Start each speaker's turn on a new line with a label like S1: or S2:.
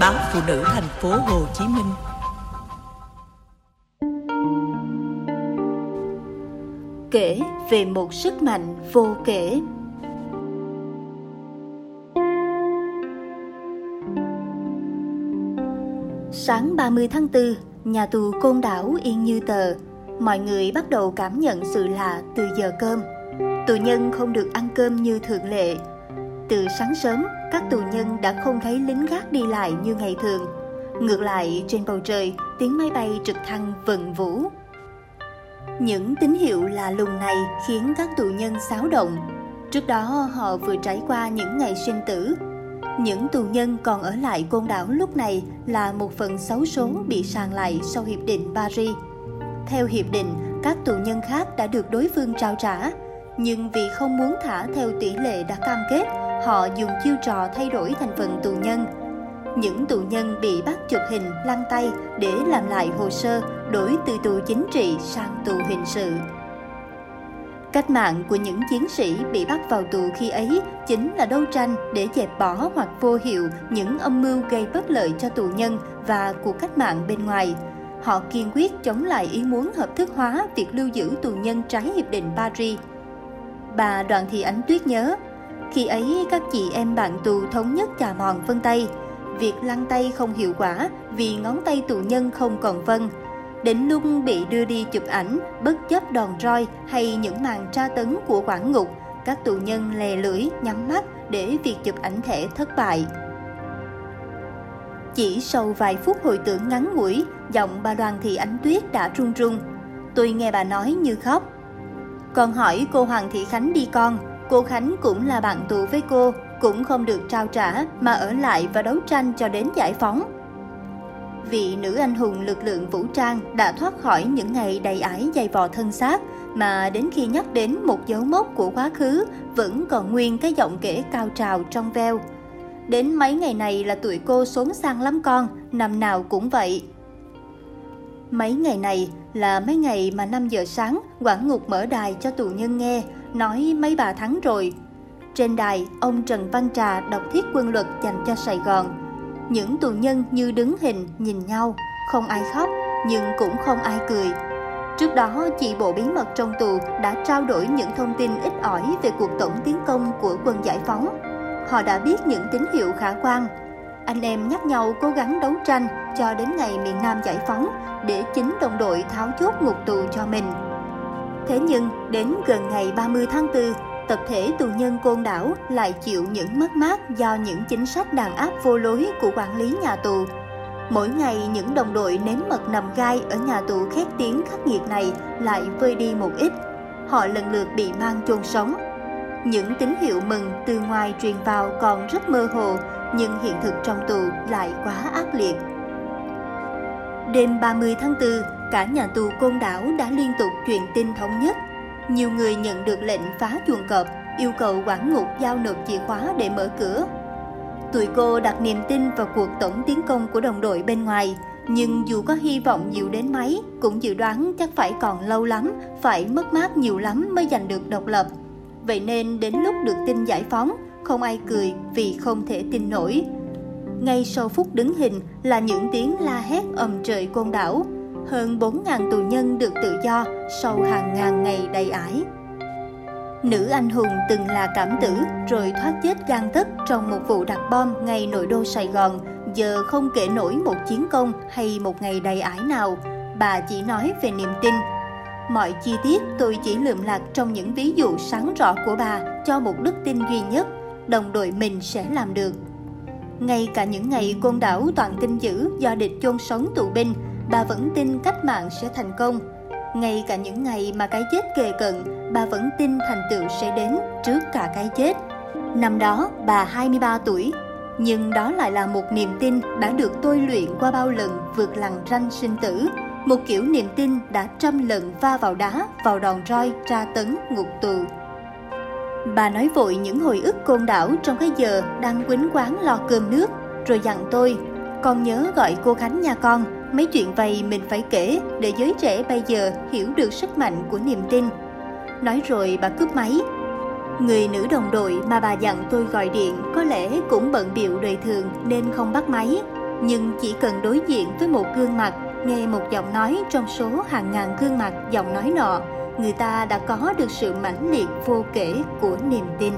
S1: báo phụ nữ thành phố Hồ Chí Minh.
S2: Kể về một sức mạnh vô kể. Sáng 30 tháng 4, nhà tù Côn Đảo yên như tờ. Mọi người bắt đầu cảm nhận sự lạ từ giờ cơm. Tù nhân không được ăn cơm như thường lệ. Từ sáng sớm, các tù nhân đã không thấy lính gác đi lại như ngày thường. Ngược lại, trên bầu trời, tiếng máy bay trực thăng vần vũ. Những tín hiệu lạ lùng này khiến các tù nhân xáo động. Trước đó, họ vừa trải qua những ngày sinh tử. Những tù nhân còn ở lại côn đảo lúc này là một phần xấu số bị sàng lại sau Hiệp định Paris. Theo Hiệp định, các tù nhân khác đã được đối phương trao trả, nhưng vì không muốn thả theo tỷ lệ đã cam kết, họ dùng chiêu trò thay đổi thành phần tù nhân. Những tù nhân bị bắt chụp hình lăn tay để làm lại hồ sơ đổi từ tù chính trị sang tù hình sự. Cách mạng của những chiến sĩ bị bắt vào tù khi ấy chính là đấu tranh để dẹp bỏ hoặc vô hiệu những âm mưu gây bất lợi cho tù nhân và cuộc cách mạng bên ngoài. Họ kiên quyết chống lại ý muốn hợp thức hóa việc lưu giữ tù nhân trái hiệp định Paris. Bà Đoàn Thị Ánh Tuyết nhớ, khi ấy các chị em bạn tù thống nhất chà mòn vân tay. Việc lăn tay không hiệu quả vì ngón tay tù nhân không còn vân. Đến lúc bị đưa đi chụp ảnh, bất chấp đòn roi hay những màn tra tấn của quản ngục, các tù nhân lè lưỡi, nhắm mắt để việc chụp ảnh thẻ thất bại. Chỉ sau vài phút hồi tưởng ngắn ngủi, giọng bà Đoàn Thị Ánh Tuyết đã run run. Tôi nghe bà nói như khóc. Còn hỏi cô Hoàng Thị Khánh đi con, cô Khánh cũng là bạn tù với cô, cũng không được trao trả mà ở lại và đấu tranh cho đến giải phóng. Vị nữ anh hùng lực lượng vũ trang đã thoát khỏi những ngày đầy ải dày vò thân xác mà đến khi nhắc đến một dấu mốc của quá khứ vẫn còn nguyên cái giọng kể cao trào trong veo. Đến mấy ngày này là tuổi cô xốn sang lắm con, năm nào cũng vậy. Mấy ngày này là mấy ngày mà 5 giờ sáng quản ngục mở đài cho tù nhân nghe, nói mấy bà thắng rồi. Trên đài, ông Trần Văn Trà đọc thiết quân luật dành cho Sài Gòn. Những tù nhân như đứng hình nhìn nhau, không ai khóc nhưng cũng không ai cười. Trước đó, chị bộ bí mật trong tù đã trao đổi những thông tin ít ỏi về cuộc tổng tiến công của quân giải phóng. Họ đã biết những tín hiệu khả quan. Anh em nhắc nhau cố gắng đấu tranh cho đến ngày miền Nam giải phóng để chính đồng đội tháo chốt ngục tù cho mình. Thế nhưng, đến gần ngày 30 tháng 4, tập thể tù nhân côn đảo lại chịu những mất mát do những chính sách đàn áp vô lối của quản lý nhà tù. Mỗi ngày những đồng đội nếm mật nằm gai ở nhà tù khét tiếng khắc nghiệt này lại vơi đi một ít. Họ lần lượt bị mang chôn sống. Những tín hiệu mừng từ ngoài truyền vào còn rất mơ hồ, nhưng hiện thực trong tù lại quá ác liệt. Đêm 30 tháng 4, cả nhà tù Côn Đảo đã liên tục truyền tin thống nhất. Nhiều người nhận được lệnh phá chuồng cọp, yêu cầu quản ngục giao nộp chìa khóa để mở cửa. Tụi cô đặt niềm tin vào cuộc tổng tiến công của đồng đội bên ngoài, nhưng dù có hy vọng nhiều đến mấy, cũng dự đoán chắc phải còn lâu lắm, phải mất mát nhiều lắm mới giành được độc lập. Vậy nên đến lúc được tin giải phóng, không ai cười vì không thể tin nổi. Ngay sau phút đứng hình là những tiếng la hét ầm trời côn đảo. Hơn 4.000 tù nhân được tự do sau hàng ngàn ngày đầy ải. Nữ anh hùng từng là cảm tử rồi thoát chết gan tất trong một vụ đặt bom ngay nội đô Sài Gòn, giờ không kể nổi một chiến công hay một ngày đầy ải nào. Bà chỉ nói về niềm tin. Mọi chi tiết tôi chỉ lượm lạc trong những ví dụ sáng rõ của bà cho một đức tin duy nhất, đồng đội mình sẽ làm được. Ngay cả những ngày côn đảo toàn tin dữ do địch chôn sống tù binh, bà vẫn tin cách mạng sẽ thành công. Ngay cả những ngày mà cái chết kề cận, bà vẫn tin thành tựu sẽ đến trước cả cái chết. Năm đó, bà 23 tuổi, nhưng đó lại là một niềm tin đã được tôi luyện qua bao lần vượt lằn ranh sinh tử. Một kiểu niềm tin đã trăm lần va vào đá, vào đòn roi, tra tấn, ngục tù. Bà nói vội những hồi ức côn đảo trong cái giờ đang quýnh quán lo cơm nước, rồi dặn tôi, con nhớ gọi cô Khánh nhà con, mấy chuyện vậy mình phải kể để giới trẻ bây giờ hiểu được sức mạnh của niềm tin. Nói rồi bà cướp máy. Người nữ đồng đội mà bà dặn tôi gọi điện có lẽ cũng bận biệu đời thường nên không bắt máy. Nhưng chỉ cần đối diện với một gương mặt, nghe một giọng nói trong số hàng ngàn gương mặt giọng nói nọ, người ta đã có được sự mãnh liệt vô kể của niềm tin.